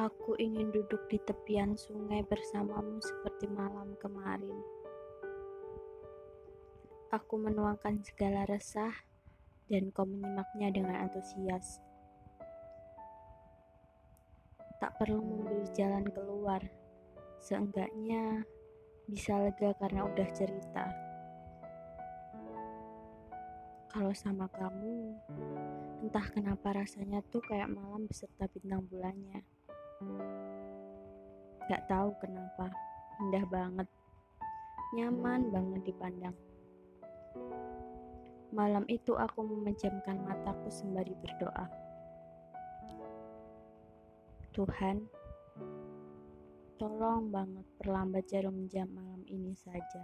Aku ingin duduk di tepian sungai bersamamu seperti malam kemarin. Aku menuangkan segala resah dan kau menyimaknya dengan antusias. Tak perlu membeli jalan keluar, seenggaknya bisa lega karena udah cerita. Kalau sama kamu, entah kenapa rasanya tuh kayak malam beserta bintang bulannya. Gak tahu kenapa, indah banget, nyaman banget dipandang. Malam itu aku memejamkan mataku sembari berdoa. Tuhan, tolong banget perlambat jarum jam malam ini saja.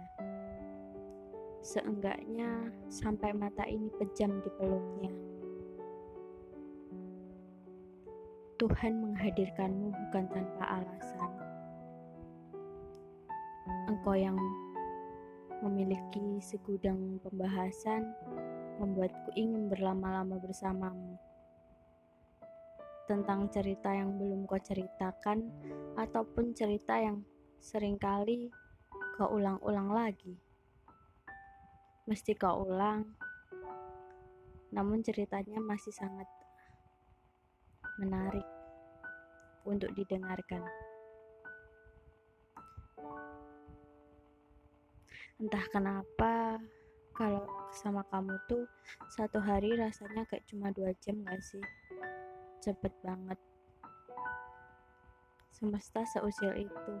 Seenggaknya sampai mata ini pejam di peluknya. Tuhan menghadirkanmu bukan tanpa alasan. Engkau yang memiliki segudang pembahasan membuatku ingin berlama-lama bersamamu. Tentang cerita yang belum kau ceritakan ataupun cerita yang sering kali kau ulang-ulang lagi. Mesti kau ulang, namun ceritanya masih sangat menarik untuk didengarkan. Entah kenapa, kalau sama kamu tuh satu hari rasanya kayak cuma dua jam gak sih? Cepet banget. Semesta seusil itu.